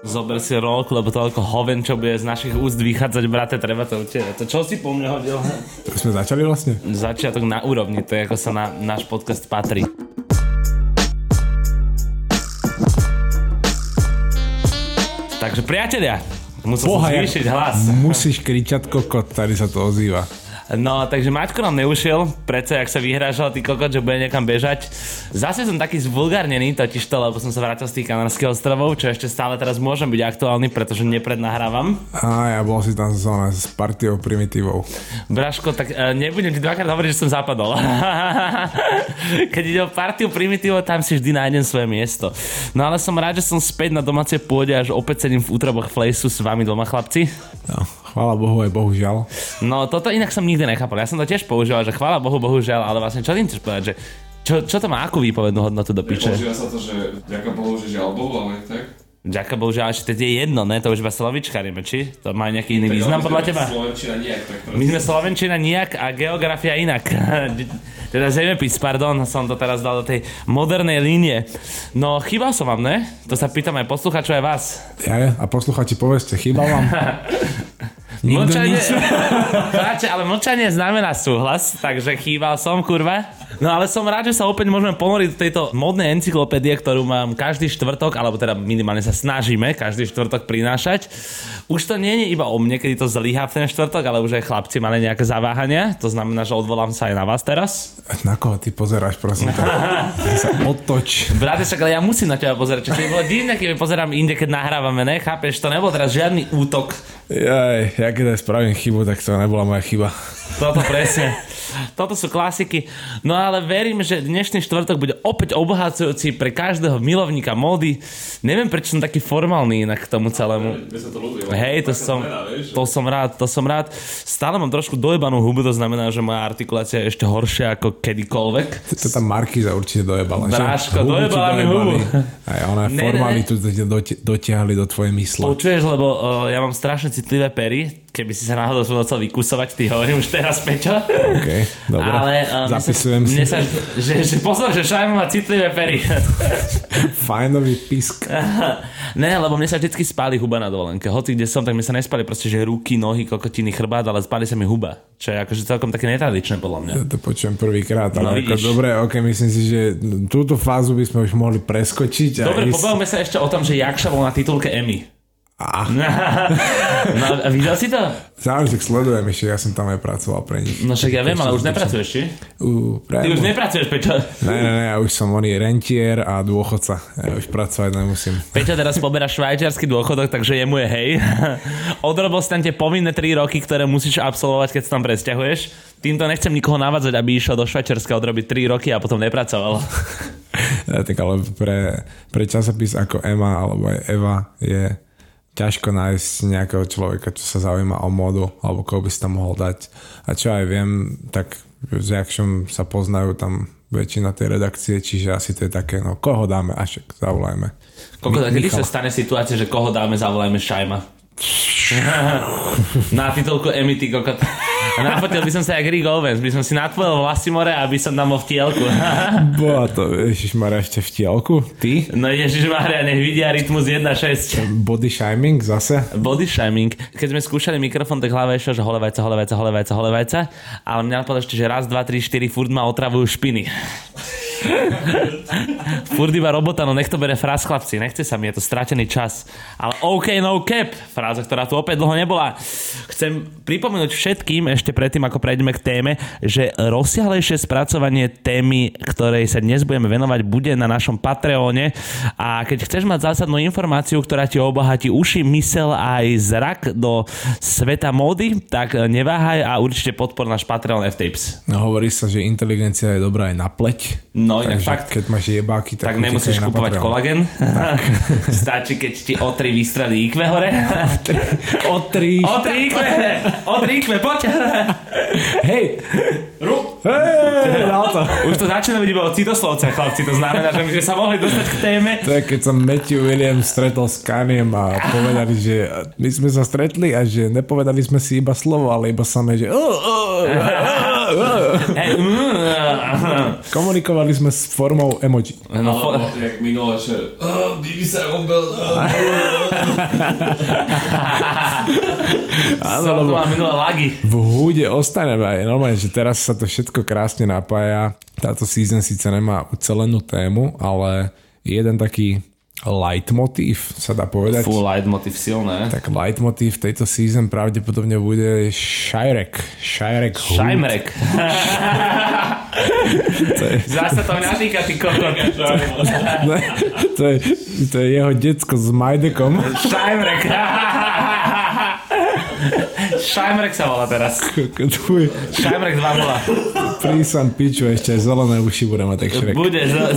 Zober si rok, lebo toľko hoven, čo bude z našich úst vychádzať, brate, treba to určite. To čo si po mne hodil? To sme začali vlastne? Začiatok na úrovni, to je ako sa na náš podcast patrí. Takže priatelia, musel som Boha, zvýšiť hlas. Musíš kričať kokot, tady sa to ozýva. No, takže Maťko nám neušiel, predsa jak sa vyhrážal ty kokot, že bude niekam bežať. Zase som taký zvulgarnený, totiž to, lebo som sa vrátil z tých Kanárskych ostrovov, čo ešte stále teraz môžem byť aktuálny, pretože neprednahrávam. A ja bol si tam zóna s partiou primitívou. Braško, tak uh, nebudem ti dvakrát hovoriť, že som zapadol. Keď ide o partiu primitívo, tam si vždy nájdem svoje miesto. No ale som rád, že som späť na domácej pôde, až opäť sedím v útroboch Flejsu s vami doma, chlapci. No, chvála Bohu aj bohužiaľ. No toto inak som nikdy nechápal. Ja som to tiež používal, že chvála Bohu, bohužiaľ, ale vlastne čo tým chceš povedať, že čo, čo to má akú výpovednú hodnotu do piče? Používa sa to, že ďaká Bohu, že žiaľ Bohu, ale tak. Ďaká Bohužiaľ, že to je jedno, ne? To už iba slovičkaríme, či? To má nejaký iný význam podľa teba? Slovenčina nejak, tak My sme Slovenčina nijak a geografia inak. teda zemepis, pardon, som to teraz dal do tej modernej línie. No, chýbal som vám, ne? To sa pýtam aj posluchačov, aj vás. Ja, a posluchači, povedzte, chýba vám? Nikto Mlčanie? Páči, ale mlčanie znamená súhlas, takže chýbal som, kurva. No ale som rád, že sa opäť môžeme ponoriť do tejto modnej encyklopédie, ktorú mám každý štvrtok, alebo teda minimálne sa snažíme každý štvrtok prinášať. Už to nie je iba o mne, kedy to zlyhá v ten štvrtok, ale už aj chlapci mali nejaké zaváhania. To znamená, že odvolám sa aj na vás teraz. Na koho ty pozeráš, prosím ťa? sa otoč. Brate, však ale ja musím na teba pozerať. Čo by bolo divné, keď pozerám inde, keď nahrávame, ne? Chápeš? To nebol teraz žiadny útok. Jaj, ja keď aj spravím chybu, tak to nebola moja chyba. Toto presne. Toto sú klasiky. No ale verím, že dnešný štvrtok bude opäť obohacujúci pre každého milovníka módy. Neviem, prečo som taký formálny inak k tomu celému. Hej, to som, to som rád, to som rád. Stále mám trošku dojebanú hubu, to znamená, že moja artikulácia je ešte horšia ako kedykoľvek. To tá Markiza určite dojebala. ti dojebala mi hubu. Aj ona Ne, ne, formalitu doti- dotiahli do tvojej mysle. Počuješ, lebo uh, ja mám strašne citlivé pery, keby si sa náhodou som chcel vykusovať, ty hovorím už teraz, Pečo. OK, dobre. Ale uh, Zapisujem sa, si. sa, že, že pozor, že Šajmo má citlivé pery. Fajnový pisk. ne, lebo mne sa vždycky spáli huba na dovolenke. Hoci kde som, tak mi sa nespali proste, že ruky, nohy, kokotiny, chrbát, ale spáli sa mi huba. Čo je akože celkom také netradičné podľa mňa. Ja to počujem prvýkrát, No ale ako vidíš. dobre, ok, myslím si, že túto fázu by sme už mohli preskočiť. Dobre, ísť... pobavme sa ešte o tom, že Jakša bol na titulke Emmy. Á, no, a videl si to? záleží, sledujem ešte, ja som tam aj pracoval pre nich. No však ja viem, ale už nepracuješ, či? U, Ty už nepracuješ, Peťo. Ne, ne, ne, ja už som oný rentier a dôchodca. Ja už pracovať nemusím. Peťo teraz poberá švajčiarsky dôchodok, takže jemu je hej. Odrobil si tam tie povinné 3 roky, ktoré musíš absolvovať, keď sa tam presťahuješ. Týmto nechcem nikoho navádzať, aby išiel do Švajčiarska odrobiť 3 roky a potom nepracoval. Tak ale pre, pre časopis ako Ema alebo aj Eva je ťažko nájsť nejakého človeka, čo sa zaujíma o modu, alebo koho by si tam mohol dať. A čo aj viem, tak s Jakšom sa poznajú tam väčšina tej redakcie, čiže asi to je také, no koho dáme, a však zavolajme. Koľko, kedy sa stane situácia, že koho dáme, zavolajme Šajma. na titulku Emmy, ty kokot. Nafotil by som sa jak Rick Owens, by som si natvojil Vlasimore, aby som tam bol v tielku. Bola to, Ježišmarja, ešte v tielku? Ty? no Ježišmária, nech vidia rytmus 1.6. Body shaming zase? Body shaming. Keď sme skúšali mikrofón, tak hlava išlo, že hole vajca, hole vajca, hole vajca, hole vajca. Ale mňa napadlo ešte, že raz, dva, tri, štyri, furt ma otravujú špiny. furt iba robota, no nech to bere fráz chlapci, nechce sa mi, je to stratený čas. Ale OK, no cap, fráza, ktorá tu opäť dlho nebola. Chcem pripomenúť všetkým, ešte predtým, ako prejdeme k téme, že rozsiahlejšie spracovanie témy, ktorej sa dnes budeme venovať, bude na našom Patreone. A keď chceš mať zásadnú informáciu, ktorá ti obohatí uši, mysel a aj zrak do sveta módy, tak neváhaj a určite podpor náš Patreon F-Tapes. No hovorí sa, že inteligencia je dobrá aj na pleť. No, inak Takže fakt. keď máš jebáky, tak, Tak nemusíš kupovať kolagen. Stačí, keď ti o 3 vystrelí IQ hore. O tri. O 3 IQ! O 3 IQ, poď! Hej! Ru- Hej! To. Už to začína byť iba o citoslovcach, chlapci. To znamená, že my sme sa mohli dostať k téme. To je, keď som Matthew Williams stretol s Kaniem a povedali, že my sme sa stretli a že nepovedali sme si iba slovo, ale iba samé, že uh, uh. Komunikovali sme s formou emoji. No, Alebo jak minule, že oh, Bibi sa robil, Áno, lebo mal minulé lagy. v húde ostaneme aj normálne, že teraz sa to všetko krásne napája. Táto season síce nemá ucelenú tému, ale jeden taký leitmotív, sa dá povedať. Full leitmotiv silné. Tak leitmotív tejto season pravdepodobne bude Shirek. Shirek Zase to mňa týka, ty kokot. To, je, to je jeho decko s Majdekom. Šajmrek. Šajmrek sa volá teraz. Šajmrek 2 prísam piču, ešte aj zelené uši bude mať tak Shrek. Bude ze-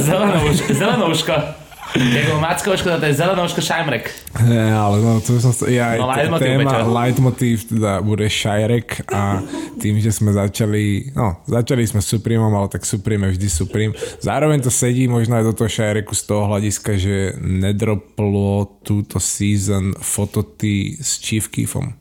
zelenouško. Zelenouško. Jak bol Mackovško, to je zelenouško Šajmrek. Ne, ale no, to som... Ja, No, leitmotív, téma, Peťo. leitmotív teda bude Shirek a tým, že sme začali, no, začali sme Supremom, ale tak Supreme je vždy Supreme. Zároveň to sedí možno aj do toho Shireku z toho hľadiska, že nedroplo túto season fototy s Chief Keefom.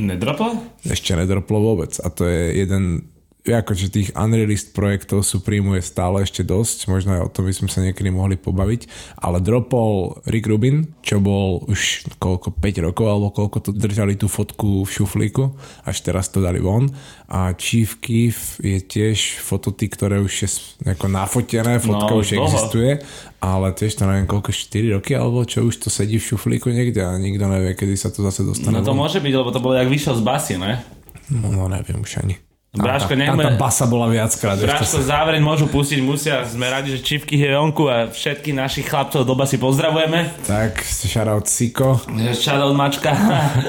Nedropol? Ešte nedroplo vôbec a to je jeden akože tých unreleased projektov Supreme je stále ešte dosť, možno aj o tom by sme sa niekedy mohli pobaviť, ale dropol Rick Rubin, čo bol už koľko, 5 rokov alebo koľko to držali tú fotku v šuflíku, až teraz to dali von a Chief Keef je tiež fototy, ktoré už je nejako nafotené, fotka No, už už dlho. existuje, ale tiež to neviem koľko, 4 roky alebo čo už to sedí v šuflíku niekde a nikto nevie, kedy sa to zase dostane No to von. môže byť, lebo to bolo jak vyšiel z basy, ne? No, no neviem už ani. Bráško, tá, nech tá me- basa bola viackrát. Bráško závereň môžu pustiť, musia. Sme radi, že Čivky je vonku a všetkých našich chlapcov do basy pozdravujeme. Tak, shoutout Siko. Shoutout mačka.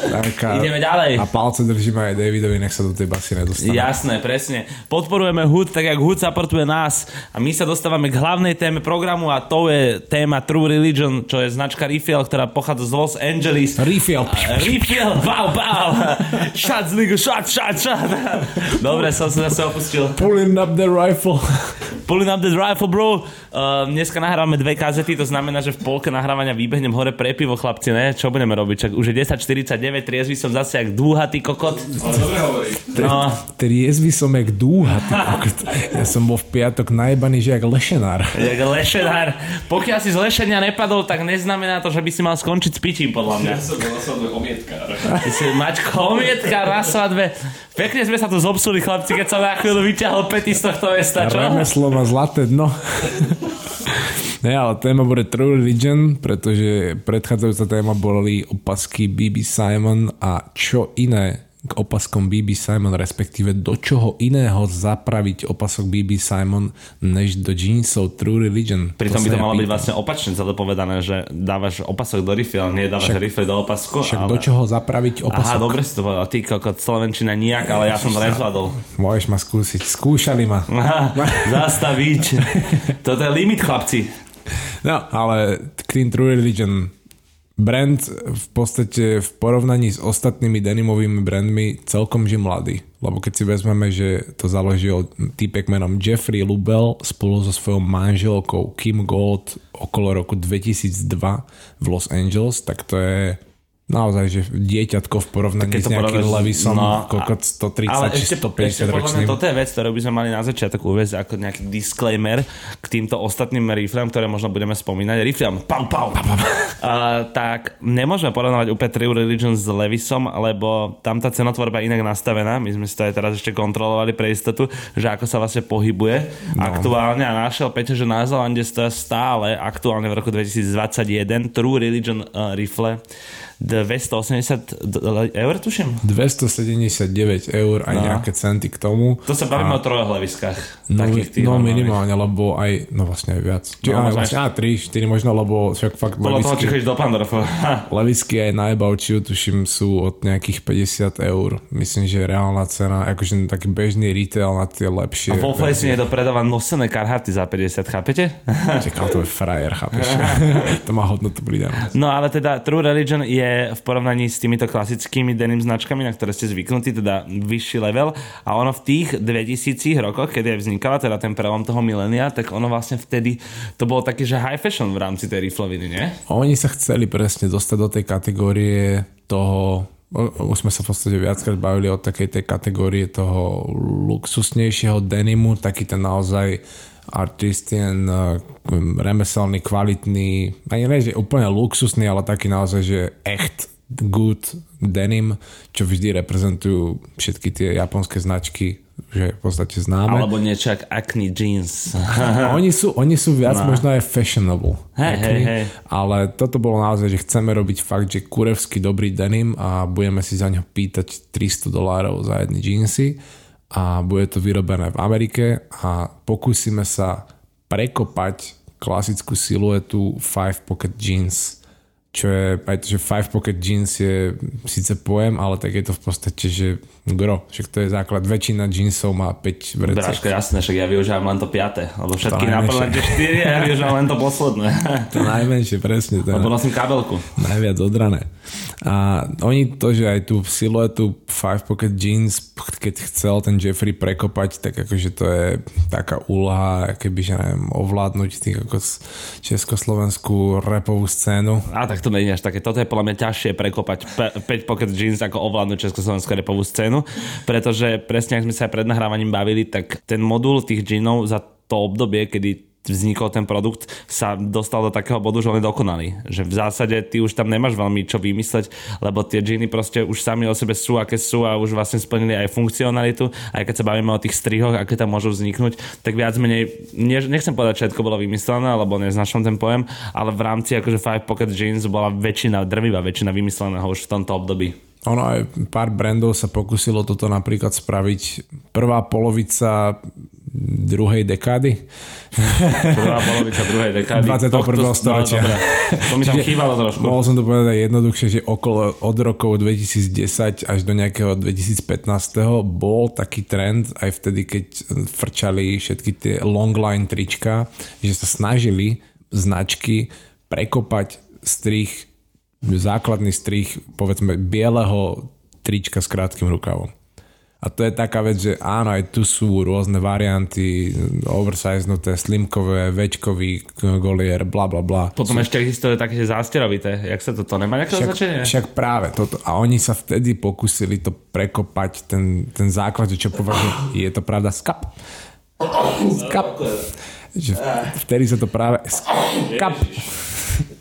Tak a, Ideme ďalej. A palce držíme aj Davidovi, nech sa do tej basy nedostane. Jasné, presne. Podporujeme HUD, tak jak HUD supportuje nás a my sa dostávame k hlavnej téme programu a to je téma True Religion, čo je značka Refill, ktorá pochádza z Los Angeles. Refill. Refill, wow, wow. Shots, nigga, shot, shot, shot. Dobre, som sa zase opustil. Pulling up the rifle. Pulling up the rifle, bro. Uh, dneska nahrávame dve kazety, to znamená, že v polke nahrávania vybehnem hore pre pivo, chlapci, ne? Čo budeme robiť? Čak už je 10.49, triezvy som zase jak dúhatý kokot. Ale dobre hovorí. No, Triezvy som jak dúha. ty kokot. Ja som bol v piatok najebaný, že jak lešenár. jak lešenár. Pokiaľ si z lešenia nepadol, tak neznamená to, že by si mal skončiť s pičím, podľa mňa. Ja som bol na svadbe omietkár. Ty si mačko omietka na svadbe. Pekne sme sa tu zobsuli, chlapci, keď som na chvíľu vyťahol pety z tohto mesta, čo? Remeslo má zlaté dno. Ne, ale téma bude True Religion, pretože predchádzajúca téma boli opasky BB Simon a čo iné k opaskom BB Simon, respektíve do čoho iného zapraviť opasok BB Simon, než do jeansov True Religion. Pritom by to malo byť vlastne opačne celé povedané, že dávaš opasok do rify, ale nie dávaš Však- rifle do opasku. Však ale... do čoho zapraviť opasok? Aha, dobre si to povedal. Ty kokot, Slovenčina nijak, ale ja som to nezvládol. Môžeš ma skúsiť. Skúšali ma. Aha, Zastaviť. Toto je limit, chlapci. No, ale tým True Religion brand v podstate v porovnaní s ostatnými denimovými brandmi celkom že mladý. Lebo keď si vezmeme, že to založil týpek menom Jeffrey Lubel spolu so svojou manželkou Kim Gold okolo roku 2002 v Los Angeles, tak to je naozaj, že dieťatko v porovnaní s nejakým Levisom, no, kokot 130 Ale či ešte, ešte 150 podľa mňa ročným. toto je vec, ktorú by sme mali na začiatok uvieť ako nejaký disclaimer k týmto ostatným riflem, ktoré možno budeme spomínať. Riflem, pam, pam. Uh, tak nemôžeme porovnávať úplne True Religion s Levisom, lebo tam tá cenotvorba je inak nastavená. My sme si to aj teraz ešte kontrolovali pre istotu, že ako sa vlastne pohybuje no. aktuálne a našiel Peťo, že na Zelande stále aktuálne v roku 2021 True Religion uh, rifle 280 d- eur, tuším. 279 eur aj No. nejaké centy k tomu. To sa bavíme o trojoch leviskách. No, takých tých no minimálne, lebo aj, no vlastne aj viac. Či, No, možno vlastne, á, 3, 4 možno, lebo však fakt Podľa toho, či levisky, chodíš do Pandorfu. levisky aj na ebaučiu, tuším, sú od nejakých 50 eur. Myslím, že reálna cena, akože taký bežný retail na tie lepšie. Vo Flesi niekto predáva nosené karhaty za 50, chápete? Čakal, to je frajer, chápeš? to má hodnotu pridanú. No ale teda True Religion je v porovnaní s týmito klasickými denim značkami, na ktoré ste zvyknutí, teda vyšší level a ono v tých 2000 rokoch, keď aj vznikala teda ten prelom toho milénia, tak ono vlastne vtedy to bolo také, že high fashion v rámci tej rifloviny, nie? Oni sa chceli presne dostať do tej kategórie toho už sme sa v podstate viackrát bavili o takej tej kategórie toho luxusnejšieho denimu, taký ten naozaj artistian, uh, remeselný, kvalitný, ani nie, že úplne luxusný, ale taký naozaj, že echt good denim, čo vždy reprezentujú všetky tie japonské značky, že v podstate známe. Alebo niečo ako Acne Jeans. oni, sú, oni sú viac no. možno aj fashionable. Hej, Acne, hej, hej. Ale toto bolo naozaj, že chceme robiť fakt, že kurevský dobrý denim a budeme si za ňo pýtať 300 dolárov za jedny jeansy a bude to vyrobené v Amerike a pokúsime sa prekopať klasickú siluetu 5 pocket jeans čo je, aj to, že five pocket jeans je síce pojem, ale tak je to v podstate, že gro, však to je základ. Väčšina jeansov má 5 vrecek. Bráško, jasné, však ja využívam len to piaté, lebo všetky tie 4 a ja využívam len to posledné. To najmenšie, presne. To Lebo nosím kabelku. najviac odrané. A oni to, že aj tú siluetu five pocket jeans, keď chcel ten Jeffrey prekopať, tak akože to je taká úloha, keby, že neviem, ovládnuť tých ako československú repovú scénu. A tak to nie je až také. Toto je podľa mňa ťažšie prekopať 5 pocket jeans ako ovládnuť československú repovú scénu, pretože presne ak sme sa aj pred nahrávaním bavili, tak ten modul tých jeanov za to obdobie, kedy vznikol ten produkt, sa dostal do takého bodu, že on je dokonalý. Že v zásade ty už tam nemáš veľmi čo vymysleť, lebo tie džiny proste už sami o sebe sú, aké sú a už vlastne splnili aj funkcionalitu. Aj keď sa bavíme o tých strihoch, aké tam môžu vzniknúť, tak viac menej, ne, nechcem povedať, že všetko bolo vymyslené, lebo neznašam ten pojem, ale v rámci akože Five Pocket Jeans bola väčšina, drvivá väčšina vymysleného už v tomto období. Ono aj pár brandov sa pokusilo toto napríklad spraviť prvá polovica druhej dekády. Prvá polovica druhej dekády. 21. Tohto- storočia. No, to mi tam chýbalo trošku. Mohol som to povedať jednoduchšie, že okolo od rokov 2010 až do nejakého 2015 bol taký trend aj vtedy, keď frčali všetky tie longline trička, že sa snažili značky prekopať strich, základný strich, povedzme, bieleho trička s krátkým rukavom. A to je taká vec, že áno, aj tu sú rôzne varianty, oversiznuté, slimkové, večkový golier, bla bla bla. Potom ešte existuje také, že zásterovité. Jak sa to, to nemá nejaké označenie? Však, však práve toto. A oni sa vtedy pokusili to prekopať, ten, ten základ, čo považujú, je to pravda, skap. Skap. Že vtedy sa to práve... Skap.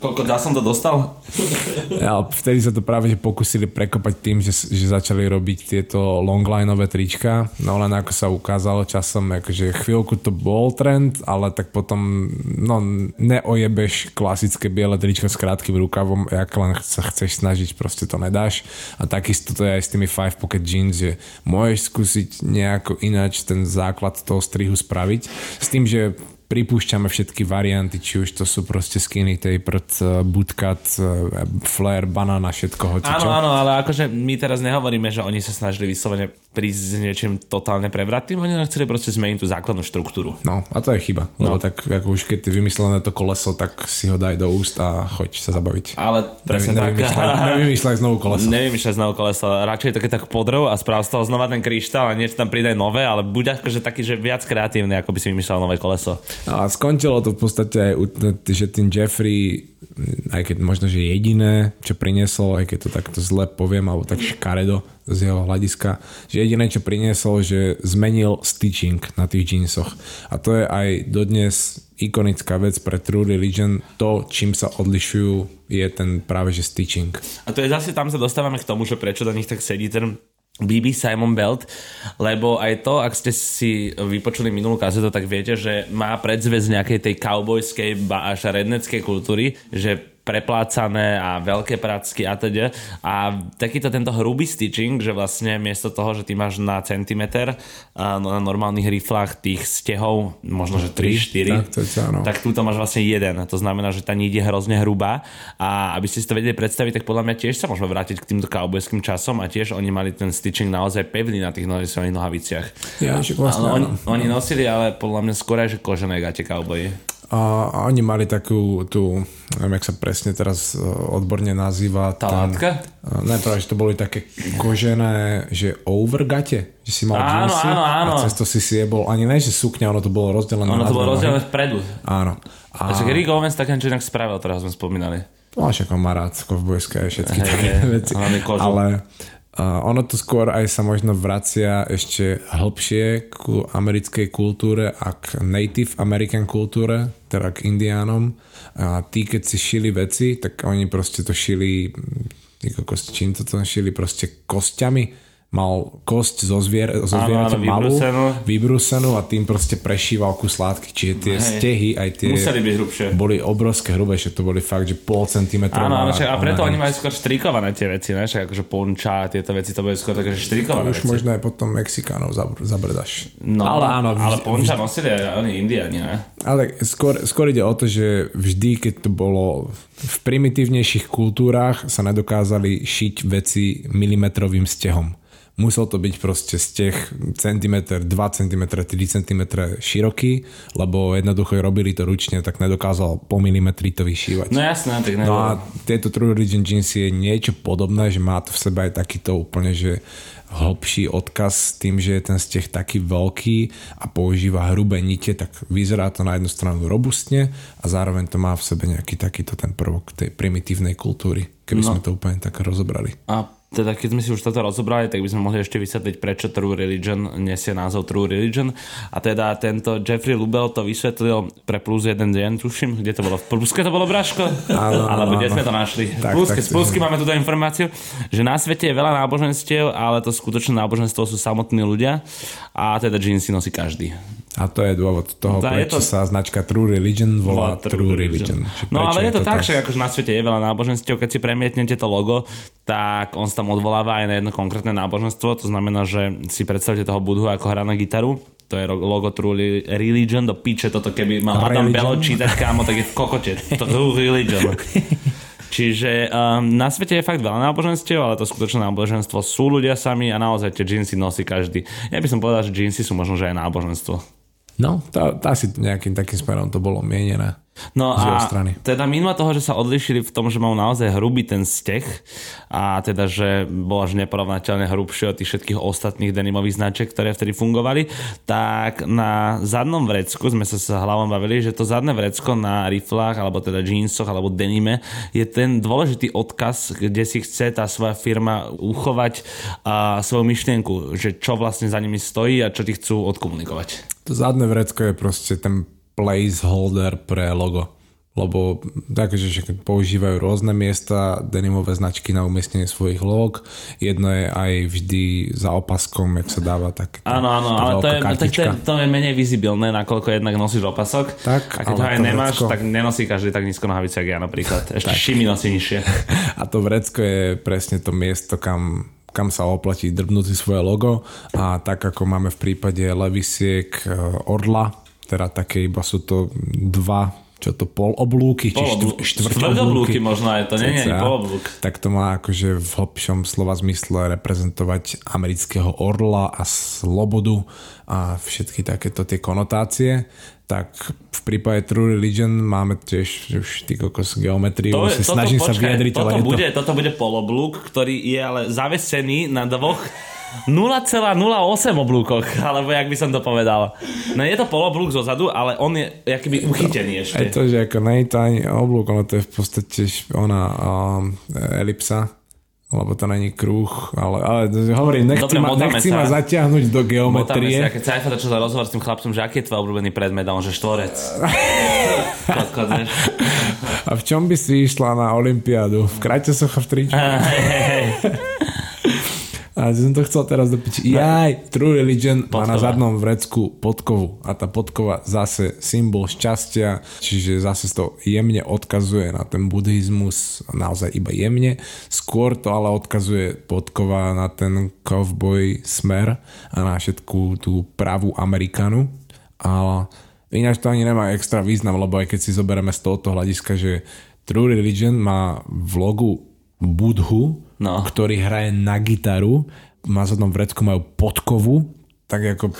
Koľko som to dostal? Ale vtedy sa to práve že pokusili prekopať tým, že, že začali robiť tieto longlineové trička, no len ako sa ukázalo časom, akože chvíľku to bol trend, ale tak potom no, neojebeš klasické biele tričko s krátkým rukavom, ak len sa chceš snažiť, proste to nedáš. A takisto to je aj s tými five pocket jeans, že môžeš skúsiť nejako ináč ten základ toho strihu spraviť, s tým, že pripúšťame všetky varianty, či už to sú proste skinny tapered, eh, bootcut, eh, flare, banana, všetko hoci Áno, áno, ale akože my teraz nehovoríme, že oni sa snažili vyslovene prísť s niečím totálne prevratným, oni chceli proste zmeniť tú základnú štruktúru. No a to je chyba, lebo tak ako už keď vymyslené to koleso, tak si ho daj do úst a choď sa zabaviť. Ale presne tak. Nevymýšľaj, znovu koleso. Nevymýšľaj znovu koleso, radšej keď tak podrov a správ z toho znova ten kryštál a niečo tam pridaj nové, ale buď akože taký, že viac kreatívny, ako by si vymýšľal nové koleso. No a skončilo to v podstate aj, že tým Jeffrey, aj keď možno, že jediné, čo priniesol, aj keď to takto zle poviem, alebo tak škaredo z jeho hľadiska, že jediné, čo priniesol, že zmenil stitching na tých jeansoch. A to je aj dodnes ikonická vec pre True Religion. To, čím sa odlišujú, je ten práve že stitching. A to je zase, tam sa dostávame k tomu, že prečo do nich tak sedí ten BB Simon Belt, lebo aj to, ak ste si vypočuli minulú kazetu, tak viete, že má predzvez nejakej tej cowboyskej ba až redneckej kultúry, že preplácané a veľké pracky a teda. A takýto tento hrubý stitching, že vlastne miesto toho, že ty máš na centimeter no, na normálnych riflách tých stehov, možno že 3-4, Tak, to áno. tak túto máš vlastne jeden. To znamená, že tá je hrozne hrubá a aby ste si to vedeli predstaviť, tak podľa mňa tiež sa môžeme vrátiť k týmto cowboyským časom a tiež oni mali ten stitching naozaj pevný na tých norisovaných nohaviciach. Ja, vlastne, ale oni, nosili ale podľa mňa skôr aj že kožené gate cowboy. A, a oni mali takú tú, neviem, jak sa presne teraz e, odborne nazýva. Tá ten- práve, že to boli také kožené, že overgate, že si mal Áno, džínsy áno, áno. a cez to si si jebol, ani ne, že sukňa, ono to bolo rozdelené Ono to bolo rozdelené vpredu. Áno. A že Rick Owens tak čo inak spravil, teraz sme spomínali. Máš ako marát, kovbojské a všetky Hej, také hej, veci. Ale uh, ono to skôr aj sa možno vracia ešte hlbšie ku americkej kultúre a k Native American kultúre, teda k indiánom. A tí, keď si šili veci, tak oni proste to šili, čím to tam šili, proste kostiami mal kosť zo, zvier, zo zvieraťa malú, vybrúsenú. a tým proste prešíval kus látky. Čiže tie Hej. stehy, aj tie Museli byť hrubšie. boli obrovské hrubé, že to boli fakt, že pol centimetra. Áno, áno, a preto oni majú skôr štrikované tie veci, ne? Však akože ponča, tieto veci, to bude skôr také, že štrikované Už veci. možno aj potom Mexikánov zabr- zabrdaš. No, ale áno, ale vždy, ponča nosili aj oni indiani, ne? ale skôr, skôr ide o to, že vždy, keď to bolo v primitívnejších kultúrách sa nedokázali šiť veci milimetrovým stehom. Musel to byť proste steh centimetr, 2 cm, 3 cm široký, lebo jednoducho robili to ručne, tak nedokázal po milimetri to vyšívať. No jasné, tak No nebolo. a tieto True Religion jeans je niečo podobné, že má to v sebe aj takýto úplne, že hlbší odkaz s tým, že je ten steh taký veľký a používa hrubé nite, tak vyzerá to na jednu stranu robustne a zároveň to má v sebe nejaký takýto ten prvok tej primitívnej kultúry, keby No. sme to úplne tak rozobrali. A teda keď sme si už toto rozobrali, tak by sme mohli ešte vysvetliť, prečo True Religion nesie názov True Religion. A teda tento Jeffrey Lubel to vysvetlil pre plus jeden deň, tuším, kde to bolo? V Pluske to bolo, Braško? Áno, Alebo kde sme to našli? Tak, Pluske, tak, z Plusky máme túto informáciu, že na svete je veľa náboženstiev, ale to skutočné náboženstvo sú samotní ľudia a teda jeansy nosí každý. A to je dôvod toho, Tá, je prečo to- sa značka True Religion volá True Religion. Že No ale je to tak, tak? že akože na svete je veľa náboženstiev, keď si premietnete to logo, tak on sa tam odvoláva aj na jedno konkrétne náboženstvo, to znamená, že si predstavte toho budhu ako hrá na gitaru, to je logo True Li- Religion, do piče toto, keby mal Adam Religion? Belo čítať, kámo, tak je kokote. True Religion. Čiže um, na svete je fakt veľa náboženstiev, ale to skutočné náboženstvo sú ľudia sami a naozaj tie džinsy nosí každý. Ja by som povedal, že džinsy sú možno, že aj náboženstvo. No, tá, tá si nejakým takým smerom to bolo mienené. No a strany. teda mimo toho, že sa odlišili v tom, že majú naozaj hrubý ten steh a teda, že bol až neporovnateľne hrubšie od tých všetkých ostatných denimových značiek, ktoré vtedy fungovali, tak na zadnom vrecku sme sa s hlavom bavili, že to zadné vrecko na riflách, alebo teda jeansoch, alebo denime je ten dôležitý odkaz, kde si chce tá svoja firma uchovať a, svoju myšlienku, že čo vlastne za nimi stojí a čo ti chcú odkomunikovať. To zadné vrecko je proste ten placeholder pre logo. Lebo takže, že keď používajú rôzne miesta denimové značky na umiestnenie svojich log, jedno je aj vždy za opaskom, jak sa dáva tak. Áno, áno, ale to je, veľká to, kartička. je, to je menej vizibilné, nakoľko jednak nosíš opasok. Tak, a keď ho aj nemáš, vrecko- tak nenosí každý tak nízko nohavice, ako ja napríklad. Ešte šimi nosí nižšie. A to vrecko je presne to miesto, kam kam sa oplatí drbnúť si svoje logo a tak ako máme v prípade levisiek e, Orla, teda také iba sú to dva čo to pol oblúky, či štv, štvrť oblúky. možno aj to, nie, nie, Cca. poloblúk. Tak to má akože v hlbšom slova zmysle reprezentovať amerického orla a slobodu a všetky takéto tie konotácie. Tak v prípade True Religion máme tiež už ty kokos geometriu, To je, si toto, snažím sa vyjadriť, toto, ale je to... bude, toto bude poloblúk, ktorý je ale zavesený na dvoch 0,08 oblúkoch, alebo jak by som to povedal. No je to poloblúk zo zadu, ale on je jakýby uchytený ešte. to, že ako nie je to ani oblúk, ono to je v podstate ona um, elipsa, lebo to není kruh, ale, ale hovorím, nechci, Dobre, ma, nechci sa. ma zatiahnuť do Motáme sa, geometrie. keď sa aj začal rozhovor s tým chlapcom, že aký je tvoj obľúbený predmet a on, že štvorec. A v čom by si išla na Olympiádu? V krajťasoch a v tričku? A som to chcel teraz dopiť. Jaj, True Religion má na Podkova. zadnom vrecku podkovu. A tá podkova zase symbol šťastia, čiže zase to jemne odkazuje na ten buddhizmus, naozaj iba jemne. Skôr to ale odkazuje podkova na ten cowboy smer a na všetku tú pravú Amerikanu. A ináč to ani nemá extra význam, lebo aj keď si zoberieme z tohoto hľadiska, že True Religion má v logu Budhu, No. ktorý hraje na gitaru, má zadnom vrecku majú podkovu, tak ako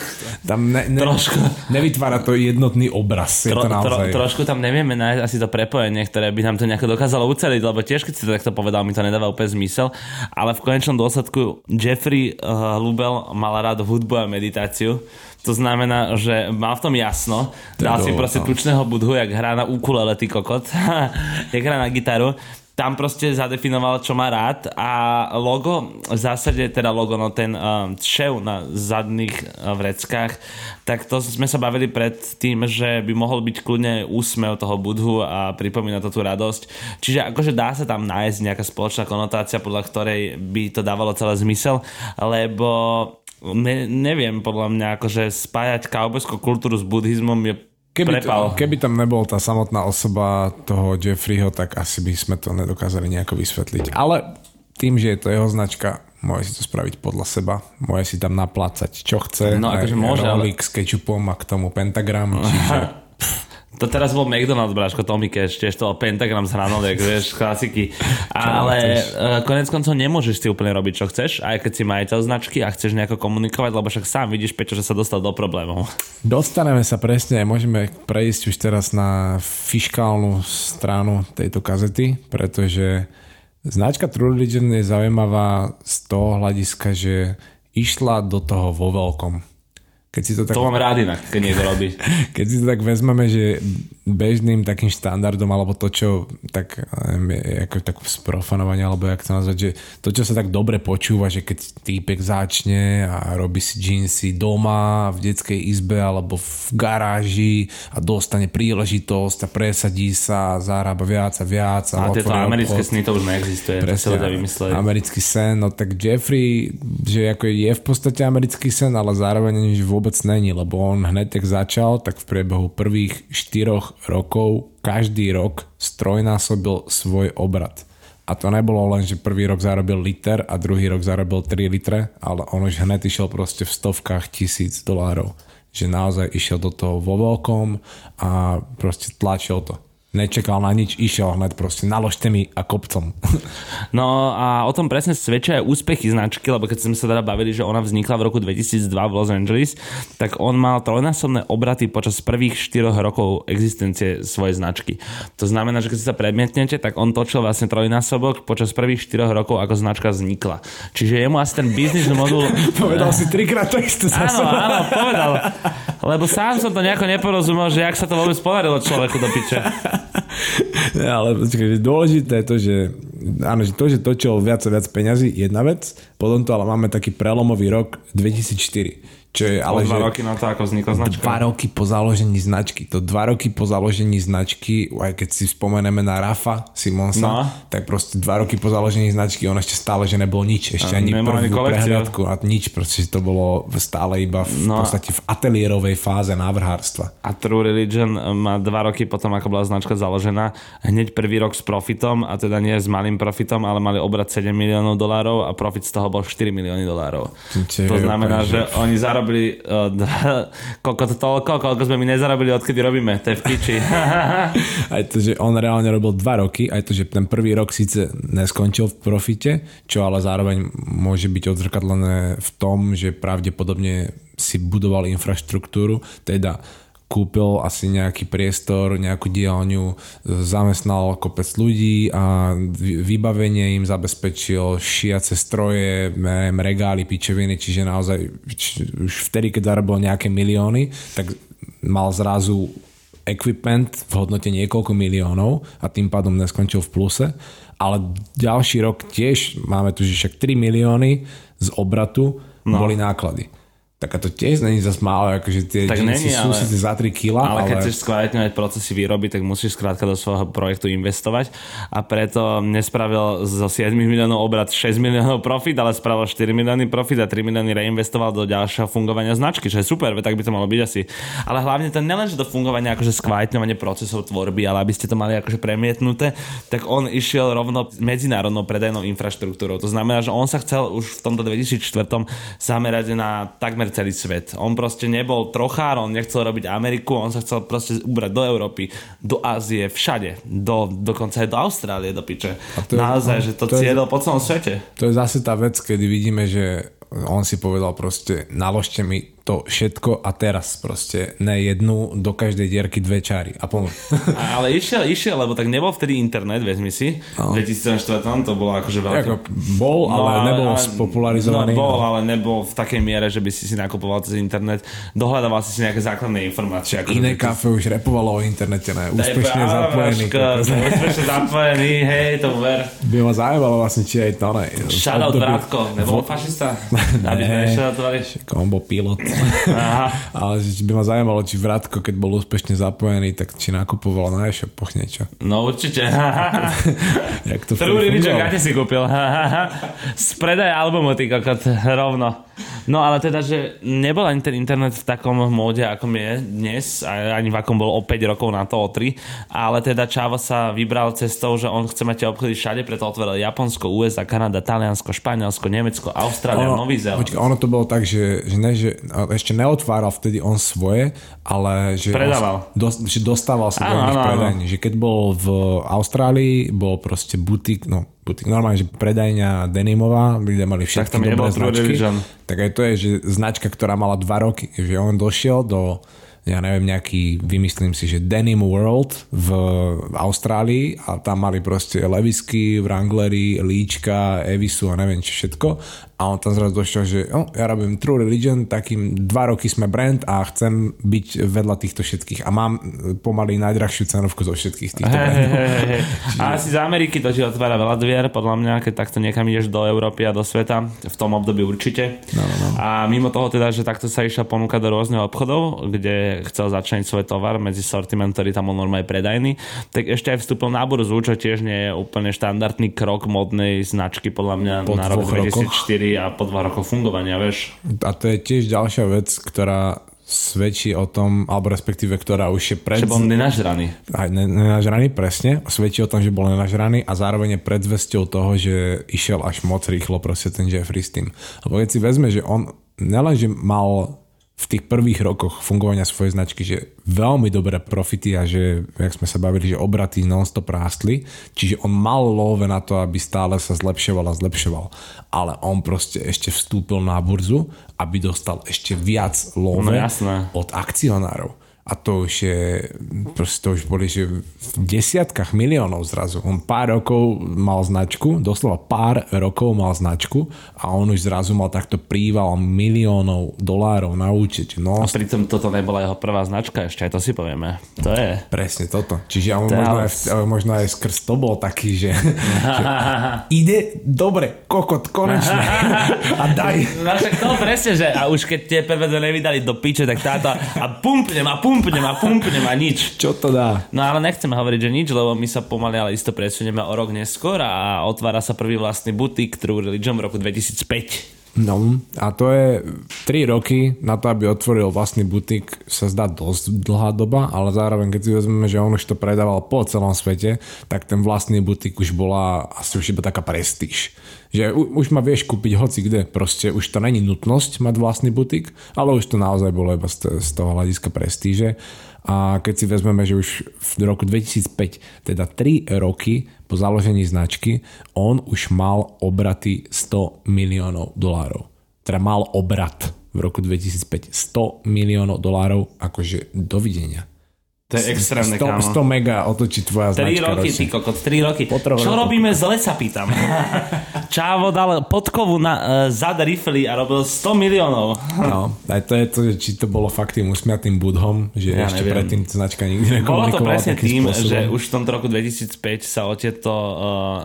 tam ne, ne, Trošku. nevytvára to jednotný obraz. Je Tro, to tro, naozaj... trošku tam nevieme nájsť asi to prepojenie, ktoré by nám to nejako dokázalo uceliť, lebo tiež keď si to takto povedal, mi to nedáva úplne zmysel, ale v konečnom dôsledku Jeffrey uh, Lubel mal rád hudbu a meditáciu, to znamená, že mal v tom jasno, dal si proste no. tučného budhu, jak hrá na ukulele, ty kokot, jak hrá na gitaru tam proste zadefinoval, čo má rád a logo, v zásade teda logo, no ten um, šev na zadných uh, vreckách, tak to sme sa bavili pred tým, že by mohol byť kľudne úsmev toho budhu a pripomína to tú radosť. Čiže akože dá sa tam nájsť nejaká spoločná konotácia, podľa ktorej by to dávalo celé zmysel, lebo ne, neviem, podľa mňa akože spájať kaubojskú kultúru s buddhizmom je Keby, prepal. keby tam nebol tá samotná osoba toho Jeffreyho, tak asi by sme to nedokázali nejako vysvetliť. Ale tým, že je to jeho značka, môže si to spraviť podľa seba, môže si tam naplácať čo chce, No, akože môže, ale- s kečupom a k tomu pentagram, čiže To teraz bol McDonald's, bráško, Tommy Cash, tiež to pentagram z hranolek, vieš, klasiky. Ale uh, konec koncov nemôžeš si úplne robiť, čo chceš, aj keď si majiteľ značky a chceš nejako komunikovať, lebo však sám vidíš, Peťo, že sa dostal do problémov. Dostaneme sa presne, môžeme prejsť už teraz na fiškálnu stranu tejto kazety, pretože značka True Religion je zaujímavá z toho hľadiska, že išla do toho vo veľkom. Keď si to tak To mám rád inak, keď niekto robí. Keď si to tak vezmeme, že bežným takým štandardom, alebo to, čo tak, neviem, ako tak sprofanovanie, alebo jak to nazvať, že to, čo sa tak dobre počúva, že keď týpek začne a robí si džínsy doma, v detskej izbe, alebo v garáži a dostane príležitosť a presadí sa, zarába viac a viac. A tieto otvorí americké sny to už neexistuje. to sa ľudia vymysleli. americký sen, no tak Jeffrey, že ako je v podstate americký sen, ale zároveň nič vôbec není, lebo on hneď tak začal, tak v priebehu prvých štyroch rokov každý rok strojnásobil svoj obrad. A to nebolo len, že prvý rok zarobil liter a druhý rok zarobil 3 litre, ale on už hneď išiel proste v stovkách tisíc dolárov. Že naozaj išiel do toho vo veľkom a proste tlačil to. Nečakal na nič, išiel hneď proste naložte mi a kopcom. No a o tom presne svedčia aj úspechy značky, lebo keď sme sa teda bavili, že ona vznikla v roku 2002 v Los Angeles, tak on mal trojnásobné obraty počas prvých 4 rokov existencie svojej značky. To znamená, že keď si sa predmietnete, tak on točil vlastne trojnásobok počas prvých 4 rokov, ako značka vznikla. Čiže jemu asi ten biznis modul... Povedal si trikrát to isté Áno, áno, povedal. Lebo sám som to nejako neporozumel, že jak sa to vôbec podarilo človeku do piče. Ale dôležité je to, že áno, že to, že točil viac a viac peňazí, jedna vec, potom to ale máme taký prelomový rok 2004, čo je ale Ale dva že roky na to, ako vznikla značka. dva roky po založení značky. To dva roky po založení značky, aj keď si spomeneme na Rafa Simonsa, No. tak proste dva roky po založení značky on ešte stále, že nebol nič. Ešte ani ani prvú prehliadku a nič. Proste to bolo stále iba v No. podstate v ateliérovej fáze návrhárstva. A True Religion má dva roky potom, ako bola značka založená, hneď prvý rok s profitom, a teda nie s malým profitom, ale mali obrad 7 miliónov dolárov a profit z toho bol 4 milióny dolárov. To znamená, že oni zarobili uh, dva- koľko to toľko, koľko sme my nezarobili, odkedy robíme, to je v piči. Aj to, že on reálne robil dva roky, aj to, že ten prvý rok síce neskončil v profite, čo ale zároveň môže byť odzrkadlené v tom, že pravdepodobne si budoval infraštruktúru, teda kúpil asi nejaký priestor, nejakú dielňu, zamestnal kopec ľudí a vy- vybavenie im zabezpečil šiace stroje, neviem, regály, pičoviny, čiže naozaj už vtedy, keď zarobil nejaké milióny, tak mal zrazu equipment v hodnote niekoľko miliónov a tým pádom neskončil v pluse. Ale ďalší rok tiež máme tu, že však 3 milióny z obratu no. boli náklady. Tak a to tiež není zase málo, akože tie Tak není, sú ale- síce za 3 kila, Ale ale, keď chceš skvalitňovať procesy výroby, tak musíš skrátka do svojho projektu investovať a preto nespravil zo 7 miliónov obrad 6 miliónov profit, ale spravil 4 milióny profit a 3 milióny reinvestoval do ďalšieho fungovania značky, čo je super, tak by to malo byť asi. Ale hlavne to nelen, že do fungovania akože skvalitňovanie procesov tvorby, ale aby ste to mali akože premietnuté, tak on išiel rovno medzinárodnou predajnou infraštruktúrou. To znamená, že on sa chcel už v tomto 2004 zamerať na takmer celý svet. On proste nebol trochár, on nechcel robiť Ameriku, on sa chcel proste ubrať do Európy, do Ázie, všade, do, dokonca aj do Austrálie, do piče. to je- Naozaj, že to, to cieľil po celom svete. To je zase tá vec, kedy vidíme, že on si povedal proste naložte mi to všetko a teraz proste ne jednu, do každej dierky dve čary a pomôž. A- Ale išiel, išiel, lebo tak nebol vtedy internet, vezmi si. No. V 2004 to bolo akože veľké. Ako bol, ale nebol spopularizovaný. No, bol, no. ale nebol v takej miere, že by si si nakupoval cez internet. Dohľadával si si nejaké základné informácie. Ako Iné kafe už repovalo o internete, ne? Úspešne zapojený. Úspešne zapojený, hej, to ver. By ma zaujímalo vlastne, či aj to ne. Shoutout Vrátko, nebol fašista? Aby Ne. On bol pilot. Ale že by ma zaujímalo, či Vratko, keď bol úspešne zapojený, tak či nakupoval na e-shopoch niečo. No určite. Jak to fungovalo? kde si kúpil? Z predaja albumu, ty kokot, rovno. No ale teda, že nebol ani ten internet v takom móde, ako je dnes, ani v akom bol o 5 rokov na to, o 3, ale teda Čavo sa vybral cestou, že on chce mať tie obchody všade, preto otvoril Japonsko, USA, Kanada, Taliansko, Španielsko, Nemecko, Austrália, Nový Zéland. ono to bolo tak, že, že, ne, že ešte neotváral vtedy on svoje, ale že, Predával. On, dos, že dostával sa do nich predajní. Že keď bol v Austrálii, bol proste butik, no butik, normálne, že predajňa denimová, kde mali Tak všetky tam dobré značky. Religion. Tak aj to je, že značka, ktorá mala dva roky, že on došiel do ja neviem, nejaký, vymyslím si, že Denim World v Austrálii a tam mali proste Levisky, Wranglery, Líčka, Evisu a neviem čo všetko a on tam zrazu došiel, že oh, ja robím True Religion, takým dva roky sme brand a chcem byť vedľa týchto všetkých a mám e, pomaly najdrahšiu cenovku zo všetkých týchto hey, brandov. Hey, hey. A asi z Ameriky to ti otvára veľa dvier, podľa mňa, keď takto niekam ideš do Európy a do sveta, v tom období určite. No, no. no. A mimo toho teda, že takto sa išla ponúka do rôznych obchodov, kde chcel začať svoj tovar medzi sortiment, ktorý tam bol normálne predajný, tak ešte aj vstúpil na burzu, čo tiež nie je úplne štandardný krok modnej značky podľa mňa po na rok 2004 a po dva rokov fungovania, vieš. A to je tiež ďalšia vec, ktorá svedčí o tom, alebo respektíve, ktorá už je pred... Že bol nenažraný. Aj nenažraný, presne. Svedčí o tom, že bol nenažraný a zároveň je predzvesťou toho, že išiel až moc rýchlo proste ten Jeffrey s tým. Lebo keď si vezme, že on nelenže mal v tých prvých rokoch fungovania svojej značky, že veľmi dobré profity a že, jak sme sa bavili, že obraty non-stop rástli, čiže on mal love na to, aby stále sa zlepšoval a zlepšoval. Ale on proste ešte vstúpil na burzu, aby dostal ešte viac love No jasné. od akcionárov. A to už je, proste to už boli, že v desiatkách miliónov zrazu. On pár rokov mal značku, doslova pár rokov mal značku a on už zrazu mal takto príval miliónov dolárov na účete. No, A pritom toto nebola jeho prvá značka, ešte aj to si povieme. To je. presne toto. Čiže on možno, aj, možno aj skrz to bol taký, že, že ide, dobre, kokot, konečne. A daj. No však to presne, že a už keď tie prvé nevydali do piče, tak táto a pumpnem a pumpnem a pumpnem a nič. Čo to dá? No ale nechceme hovoriť, že nič, lebo my sa pomaly ale isto presunieme o rok neskôr a otvára sa prvý vlastný butik True Religion v roku 2005. No a to je 3 roky na to, aby otvoril vlastný butik, sa zdá dosť dlhá doba, ale zároveň keď si vezmeme, že on už to predával po celom svete, tak ten vlastný butik už bola asi už iba taká prestíž. Že u, už ma vieš kúpiť hoci kde, proste už to není nutnosť mať vlastný butik, ale už to naozaj bolo iba z, z toho hľadiska prestíže. A keď si vezmeme, že už v roku 2005, teda 3 roky po založení značky, on už mal obraty 100 miliónov dolárov. Teda mal obrat v roku 2005 100 miliónov dolárov, akože dovidenia. To je extrémne, 100, kámo. 100 mega otočí tvoja 3 značka roky, ročne. ty kokot, 3 roky. Po troch Čo rokoch. robíme zle, sa pýtam. Čávo dal podkovu na uh, zad rifly a robil 100 miliónov. No, aj to je to, že či to bolo fakt tým usmiatým budhom, že Ja ešte neviem. predtým značka nikdy Bolo to nekomunikovala presne tým, spôsobom. že už v tomto roku 2005 sa o tieto uh,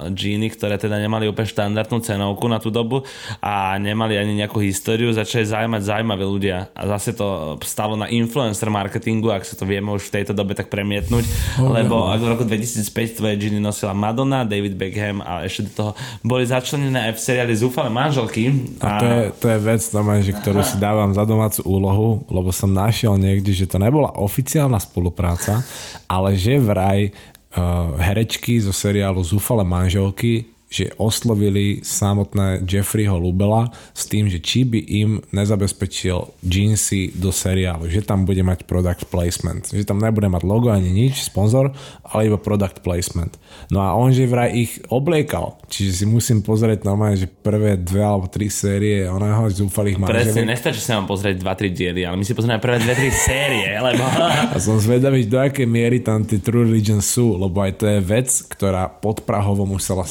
džíny, ktoré teda nemali úplne štandardnú cenovku na tú dobu a nemali ani nejakú históriu, začali zaujímať zaujímaví ľudia. A zase to stalo na influencer marketingu, ak sa to vieme už v tejto dobe tak premietnúť, Oh, lebo ak v roku 2005 tvoje džíny nosila Madonna, David Beckham a ešte do toho boli začlenené aj v seriáli Zúfale manželky. A to je, to je vec, normálne, že ktorú si dávam za domácu úlohu, lebo som našiel niekde, že to nebola oficiálna spolupráca, ale že vraj uh, herečky zo seriálu Zúfale manželky že oslovili samotné Jeffreyho Lubela s tým, že či by im nezabezpečil jeansy do seriálu, že tam bude mať product placement, že tam nebude mať logo ani nič, sponzor, ale iba product placement. No a on že vraj ich obliekal, čiže si musím pozrieť normálne, že prvé dve alebo tri série oného zúfalých Presne, manželiek. nestačí sa vám pozrieť 2-3 diely, ale my si pozrieme prvé 2-3 série, lebo... A som zvedavý, do akej miery tam tie True Religion sú, lebo aj to je vec, ktorá podprahovo musela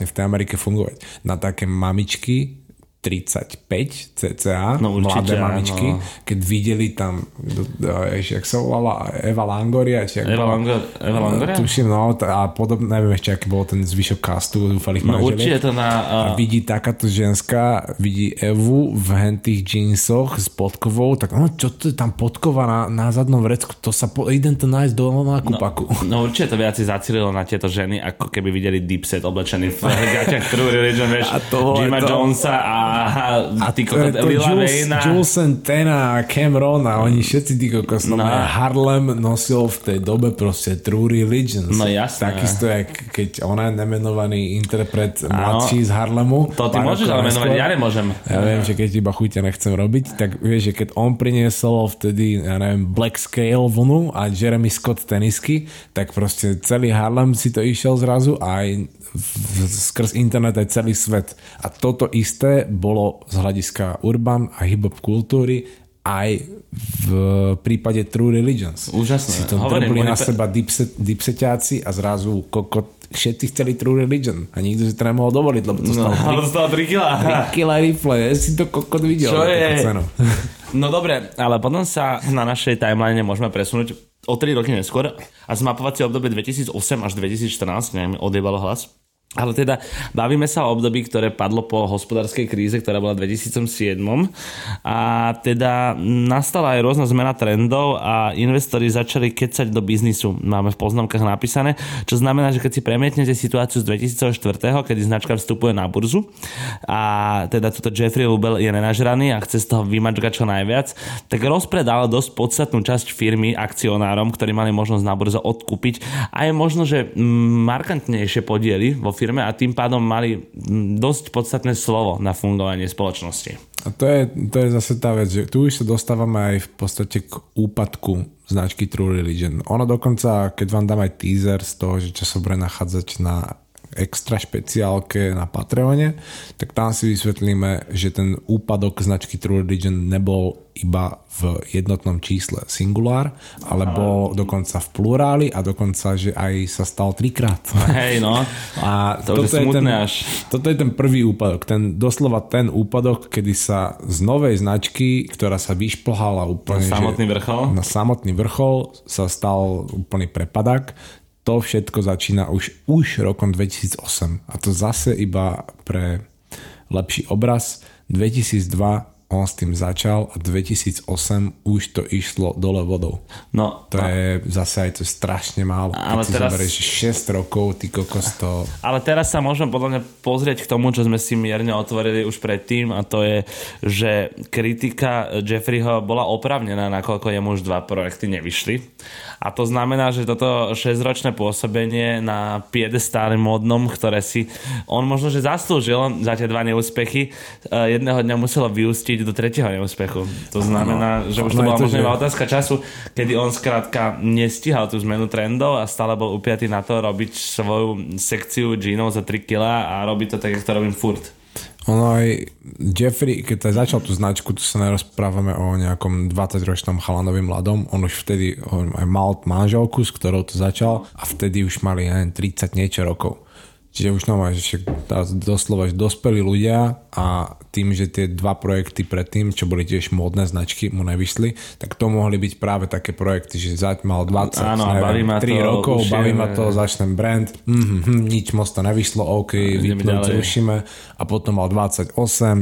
strašne v tej Amerike fungovať. Na také mamičky 35 cca, No určite, mladé mamičky, áno. keď videli tam, ešte, jak sa volala, Eva Langoria, či Eva, bola? Langor, Eva Longoria? Tuším, no, a podobne, neviem ešte, aký bol ten zvyšok castu dúfalých No manželiek. určite to na... A Uh, vidí takáto ženská, vidí Evu v hentých džínsoch s podkovou, tak no čo to je tam podkova na, na zadnom vrecku, to sa po, idem to nájsť do nákupaku. no určite to viac zacílilo na tieto ženy, ako keby videli Dipset oblečený v gaťach True Religion, vieš, A to Jima to- Jonesa a, a ty kokot Lila Jules, Wayna. Jules Santana a Cameron a oni všetci tí kokos, no. No. Harlem nosil v tej dobe proste True Religions. No jasné. Takisto, jak keď ona je nemenovaný interpret mladší z Harlemu. To ty môžeš ale menovať, ja nemôžem. Ja viem, že keď iba chute nechcem robiť, tak vieš, že keď on priniesol vtedy, ja neviem, Black Scale vlnu a Jeremy Scott tenisky, tak proste celý Harlem si to išiel zrazu a aj v, skrz internet aj celý svet. A toto isté bolo z hľadiska urban a hip-hop kultúry aj v prípade True Religions. Úžasné. Si to Hovorím, drbli na pe- seba dipset, dipseťáci a zrazu kokot všetci chceli True Religion a nikto si to nemohol dovoliť, lebo to No, stalo ale dostal 3 kg. 3 kg rifle, ja si to kokot videl. Čo je? Cenu. No dobre, ale potom sa na našej timeline môžeme presunúť o 3 roky neskôr a zmapovať si obdobie 2008 až 2014, neviem, odjebalo hlas. Ale teda bavíme sa o období, ktoré padlo po hospodárskej kríze, ktorá bola v 2007. A teda nastala aj rôzna zmena trendov a investori začali kecať do biznisu. Máme v poznámkach napísané, čo znamená, že keď si premietnete situáciu z 2004, kedy značka vstupuje na burzu a teda toto Jeffrey Lubel je nenažraný a chce z toho vymačkať čo najviac, tak rozpredal dosť podstatnú časť firmy akcionárom, ktorí mali možnosť na burze odkúpiť je možno, že markantnejšie podiely vo firme a tým pádom mali dosť podstatné slovo na fungovanie spoločnosti. A to je, to je zase tá vec, že tu už sa dostávame aj v podstate k úpadku značky True Religion. Ono dokonca, keď vám dám aj teaser z toho, že čo sa bude nachádzať na extra špeciálke na Patreone, tak tam si vysvetlíme, že ten úpadok značky True Religion nebol iba v jednotnom čísle singulár, ale bol dokonca v pluráli a dokonca, že aj sa stal trikrát. Hej, no. A To už je ten, až. Toto je ten prvý úpadok, ten, doslova ten úpadok, kedy sa z novej značky, ktorá sa vyšplhala úplne... Na samotný vrchol? Na samotný vrchol sa stal úplný prepadak. To všetko začína už, už rokom 2008. A to zase iba pre lepší obraz. 2002 on s tým začal a 2008 už to išlo dole vodou. No, To je zase aj to strašne málo. Ale Keď si teraz- zoberieš 6 rokov, ty kokos to... Ale teraz sa môžeme podľa mňa pozrieť k tomu, čo sme si mierne otvorili už predtým a to je, že kritika Jeffreyho bola opravnená, nakoľko jemu už dva projekty nevyšli. A to znamená, že toto 6-ročné pôsobenie na piedestále módnom, ktoré si on možno, že zaslúžil za tie dva neúspechy, eh, jedného dňa muselo vyústiť do tretieho neúspechu. To znamená, že už to bola možno že- iba otázka času, kedy on skrátka nestíhal tú zmenu trendov a stále bol upiatý na to robiť svoju sekciu džínov za 3 kg a robiť to tak, jak to robím furt. Ono aj Jeffrey, keď aj začal tú značku, tu sa nerozprávame o nejakom 20-ročnom chalanovi mladom, on už vtedy on aj mal manželku, s ktorou to začal a vtedy už mali neviem, 30 niečo rokov. Čiže už že tá doslova že dospelí ľudia a tým, že tie dva projekty predtým, čo boli tiež módne značky, mu nevyšli, tak to mohli byť práve také projekty, že zať mal 20, Áno, a baví ma 3 to, rokov, je- baví ma to, začnem brand, mm-hmm, nič moc to nevyšlo, OK, vypnúť, zrušíme. A potom mal 28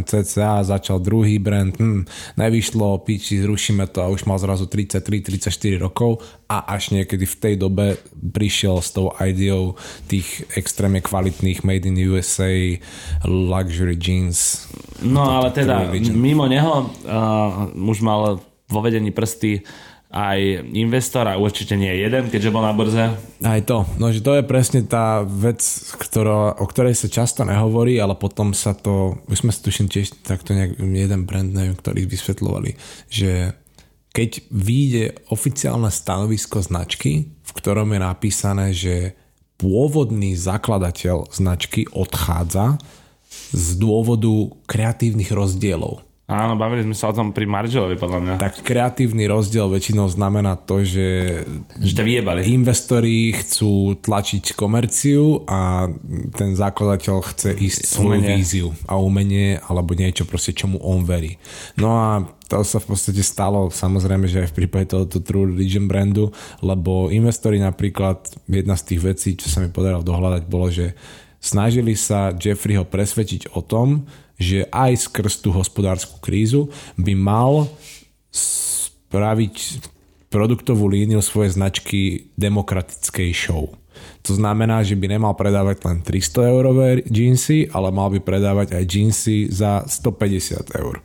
cca, začal druhý brand, hm, nevyšlo, piči, zrušíme to a už mal zrazu 33-34 rokov a až niekedy v tej dobe prišiel s tou ideou tých extrémne kvalitných made in USA luxury jeans. No ale teda Religion. mimo neho uh, už mal vo vedení prsty aj investor a určite nie jeden, keďže bol na burze. Aj to, no že to je presne tá vec, ktorá, o ktorej sa často nehovorí, ale potom sa to, už sme si tuším tiež takto nejak jeden brand, neviem, ktorý vysvetľovali, že keď vyjde oficiálne stanovisko značky, v ktorom je napísané, že pôvodný zakladateľ značky odchádza z dôvodu kreatívnych rozdielov. Áno, bavili sme sa o tom pri Margelovi, podľa mňa. Tak kreatívny rozdiel väčšinou znamená to, že Že vyjebali. investori chcú tlačiť komerciu a ten zakladateľ chce ísť svoju Umenie. víziu a umenie alebo niečo proste, čomu on verí. No a to sa v podstate stalo samozrejme, že aj v prípade tohoto True Religion brandu, lebo investori napríklad, jedna z tých vecí, čo sa mi podarilo dohľadať, bolo, že snažili sa Jeffreyho presvedčiť o tom, že aj skrz tú hospodárskú krízu by mal spraviť produktovú líniu svojej značky demokratickej show. To znamená, že by nemal predávať len 300 eurové džínsy, ale mal by predávať aj džínsy za 150 eur.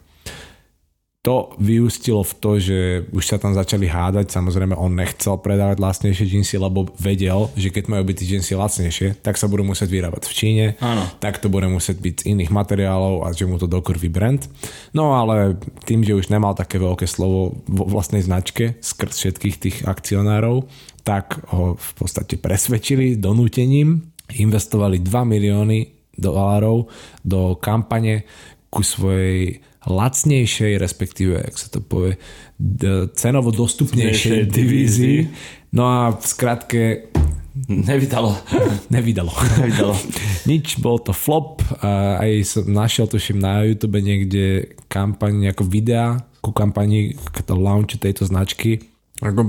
To vyústilo v to, že už sa tam začali hádať, samozrejme on nechcel predávať lacnejšie džínsy, lebo vedel, že keď majú byť tie džínsy lacnejšie, tak sa budú musieť vyrábať v Číne, Áno. tak to bude musieť byť z iných materiálov a že mu to dokrví brand. No ale tým, že už nemal také veľké slovo vo vlastnej značke skrz všetkých tých akcionárov, tak ho v podstate presvedčili donútením, investovali 2 milióny dolárov do kampane ku svojej lacnejšej, respektíve, ak sa to povie, cenovo dostupnejšej divízii. No a v skratke Nevydalo. nevydalo. Nevydalo. Nič, bol to flop a aj som našiel tuším na YouTube niekde kampaň, ako videa ku kampani k launchu tejto značky. Ako,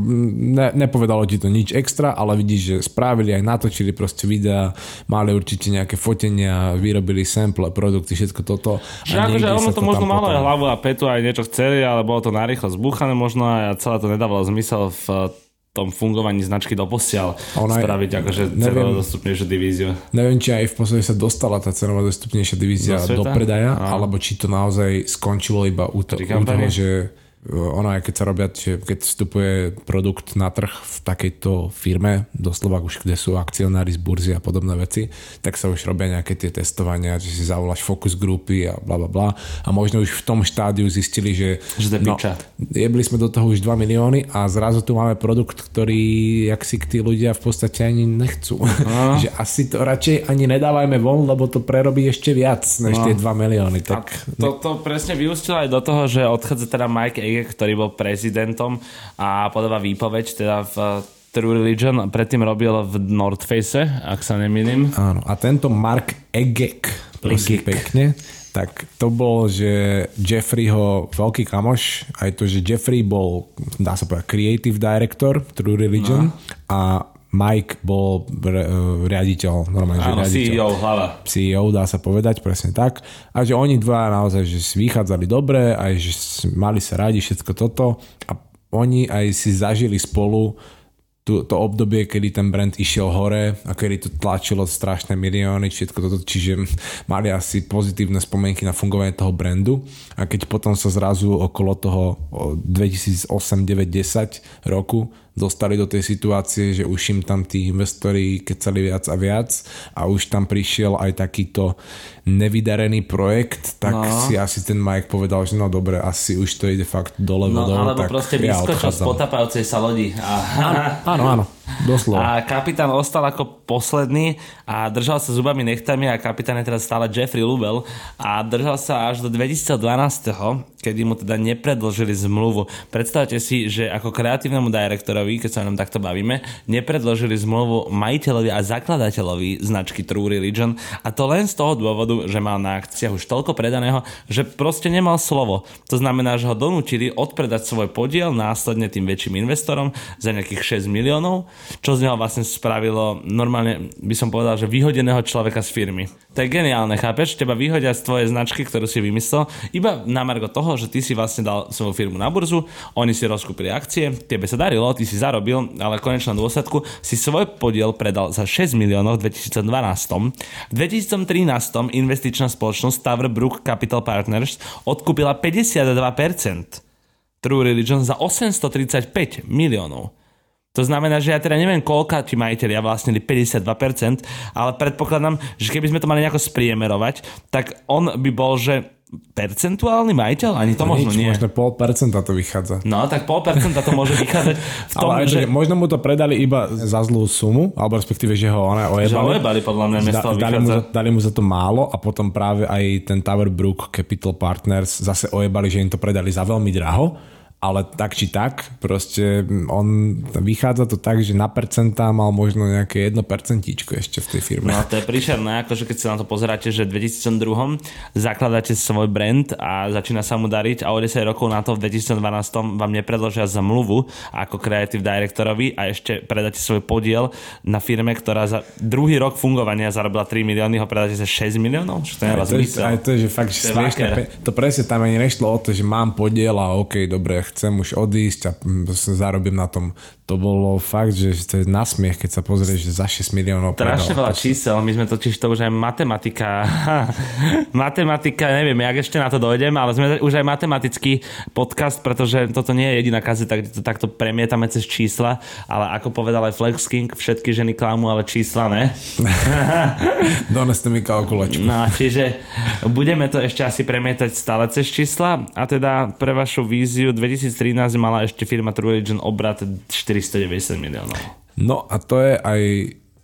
ne, nepovedalo ti to nič extra, ale vidíš, že spravili aj natočili proste videa, mali určite nejaké fotenia, vyrobili sample, produkty, všetko toto. Že akože ono sa to možno malo aj potom- hlavu a petu, aj niečo chceli, ale bolo to narýchlo zbúchané možno a celé to nedávalo zmysel v tom fungovaní značky do posiaľ Ona aj- spraviť akože celovo dostupnejšiu divíziu. Neviem, či aj v podstate sa dostala tá cenová dostupnejšia divízia Do do, predaja, Áno. alebo či to naozaj skončilo iba u, to, u toho, že ono aj keď sa robia, keď vstupuje produkt na trh v takejto firme, doslova už kde sú akcionári z burzy a podobné veci, tak sa už robia nejaké tie testovania, že si zavoláš focus grupy a bla bla bla a možno už v tom štádiu zistili, že, Že no, jebli sme do toho už 2 milióny a zrazu tu máme produkt, ktorý jak si tí ľudia v podstate ani nechcú. že asi to radšej ani nedávajme von, lebo to prerobí ešte viac než No. tie 2 milióny. A Tak to, to presne vyústilo aj do toho, že odchádza teda Mike Ege, ktorý bol prezidentom a podáva výpoveď teda v True Religion. Predtým robil v North Face, ak sa nemýlim. áno. A tento Mark Egek, prosím Egek. pekne, tak to bol, že Jeffreyho veľký kamoš, aj to, že Jeffrey bol, dá sa povedať, creative director True Religion No. a Mike bol re, eh, riaditeľ, normálne, že Áno, riaditeľ. CEO, hlava. CEO, dá sa povedať, presne tak. A že oni dva naozaj, že si vychádzali dobre, aj že mali sa radi všetko toto a oni aj si zažili spolu tú, to obdobie, kedy ten brand išiel hore a kedy to tlačilo strašné milióny, všetko toto, čiže mali asi pozitívne spomienky na fungovanie toho brandu a keď potom sa zrazu okolo toho o 2008, 9, 10 roku dostali do tej situácie, že už im tam tí investori kecali viac a viac a už tam prišiel aj takýto nevydarený projekt, tak No. si asi ten Mike povedal, že no dobre, asi už to ide fakt dole No, vodou, alebo tak proste ja vyskočil z potapajúcej sa lodi. A, Áno, áno, doslova. a kapitán ostal ako posledný a držal sa zubami nechtami a kapitán je teraz stále Jeffrey Lubel a držal sa až do 2012, kedy mu teda nepredložili zmluvu. Predstavte si, že ako kreatívnemu direktorovi, keď sa ňom takto bavíme, nepredložili zmluvu majiteľovi a zakladateľovi značky True Religion a to len z toho dôvodu, že mal na akciách už toľko predaného, že proste nemal slovo. To znamená, že ho donútili odpredať svoj podiel následne tým väčším investorom za nejakých 6 miliónov, čo z neho vlastne spravilo normálne, by som povedal, že vyhodeného človeka z firmy. To je geniálne, chápeš? Teba vyhodia z tvojej značky, ktorú si vymyslel, iba na margo toho, že ty si vlastne dal svoju firmu na burzu, oni si rozkúpili akcie, tebe sa darilo, ty si zarobil, ale v konečnom dôsledku si svoj podiel predal za 6 miliónov v 2012. V 2013 investičná spoločnosť Tower Brook Capital Partners odkúpila 52%. True Religion za 835 miliónov. To znamená, že ja teda neviem, koľka ti majiteľia vlastnili 52%, ale predpokladám, že keby sme to mali nejako spriemerovať, tak on by bol, že percentuálny majiteľ? Ani to možno Nič, nie. Možno pol percenta to vychádza. No, tak pol percenta to môže vychádzať v tom, Ale aj, že, možno mu to predali iba za zlú sumu, alebo respektíve, že ho ona že ojebali. ojebali podľa mňa Da, dali, mu za, dali mu za to málo a potom práve aj ten Tower Brook Capital Partners zase ojebali, že im to predali za veľmi draho, ale tak či tak, proste on vychádza to tak, že na percentá mal možno nejaké 1% ešte v tej firme. No to je príšerné, akože keď sa na to pozeráte, že v 2002 zakladáte svoj brand a začína sa mu dariť a o 10 rokov na to v 2012 vám nepredložia zmluvu ako creative directorovi a ešte predáte svoj podiel na firme, ktorá za druhý rok fungovania zarobila 3 milióny, ho predáte za 6 miliónov? Čo to je Aj to, aj to je, že fakt, že To je smiešne. To presne tam ani nešlo o to, že mám podiel a OK, dobre, chcem už odísť a mm, zarobím na tom. To bolo fakt, že to je nasmiech, keď sa pozrieš, že za 6 miliónov Strašne veľa čísel, my sme totiž to už aj matematika, matematika, neviem, jak ešte na to dojdem, ale sme už aj matematický podcast, pretože toto nie je jediná kazeta, kde to takto premietame cez čísla, ale ako povedal aj Flex King, všetky ženy klamú, ale čísla ne. Doneste mi kalkulačku. No, čiže budeme to ešte asi premietať stále cez čísla a teda pre vašu víziu 2013 mala ešte firma True Religion obrat 490 miliónov. No a to je aj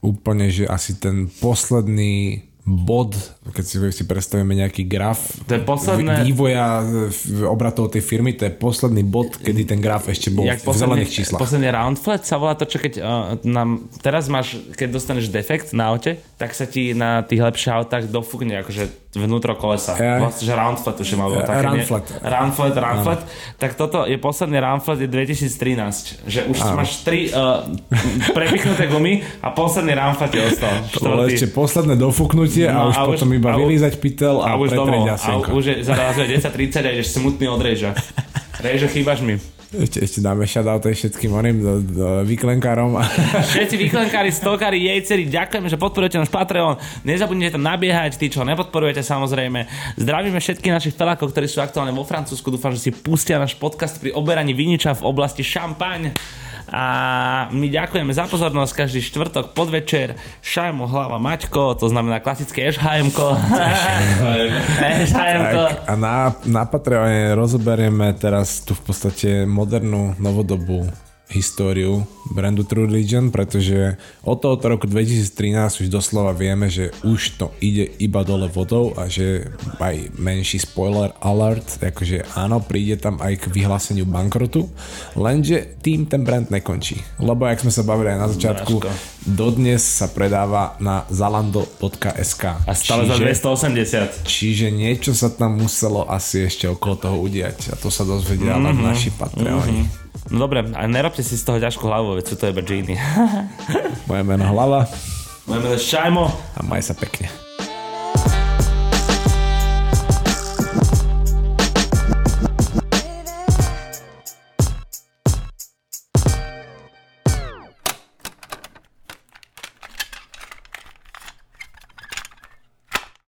úplne, že asi ten posledný bod, keď si, si predstavíme nejaký graf To je posledné- vý- vývoja v- obratov tej firmy, to je posledný bod, kedy ten graf ešte bol v zelených číslach. Posledný round flat sa volá to, čo keď uh, nám, teraz máš, keď dostaneš defekt na aute, tak sa ti na tých lepších autách dofúkne akože vnútro kolesa. Ja. Vlastne, že round flat už je malo. Také round flat. Round flat, round flat. Tak toto je posledný round flat je 2013. Že už máš tri uh, prepichnuté gumy a posledný round flat je ostal. To ešte posledné dofúknutie No a už a už- potom iba a už- vylízať pytel a, a už domov. A jasienko. už je zrazu 10.30 a ideš smutný od Rejža. Rejžo, chýbaš mi. Ešte, ešte dáme shoutout aj všetkým oným do, do výklenkárom. Všetci výklenkári, stokári, jejceri, ďakujeme, že podporujete náš Patreon. Nezabudnite tam nabiehať, tí, čo nepodporujete samozrejme. Zdravíme všetkých našich felákov, ktorí sú aktuálne vo Francúzsku. Dúfam, že si pustia náš podcast pri oberaní viniča v oblasti šampaň. A my ďakujeme za pozornosť každý štvrtok podvečer. Šajmo, hlava, Maťko, to znamená klasické ešhajmko. ešhajmko. Tak, a na, na Patreone rozoberieme teraz tu v podstate modernú, novodobú históriu brandu True Religion, pretože od tohoto roku 2013 už doslova vieme, že už to ide iba dole vodou a že aj menší spoiler alert, akože áno, príde tam aj k vyhláseniu bankrotu, lenže tým ten brand nekončí. Lebo jak sme sa bavili aj na začiatku, Bráško. dodnes sa predáva na zalando.sk. A stále za 280. Čiže niečo sa tam muselo asi ešte okolo toho udiať a to sa dozvedia mm-hmm. len naši Patreoni. Mm-hmm. No dobre, a nerobte si z toho ťažkú hlavu, veď sú to iba džíny. Moje meno Hlava. Moje meno Šajmo. A maj sa pekne.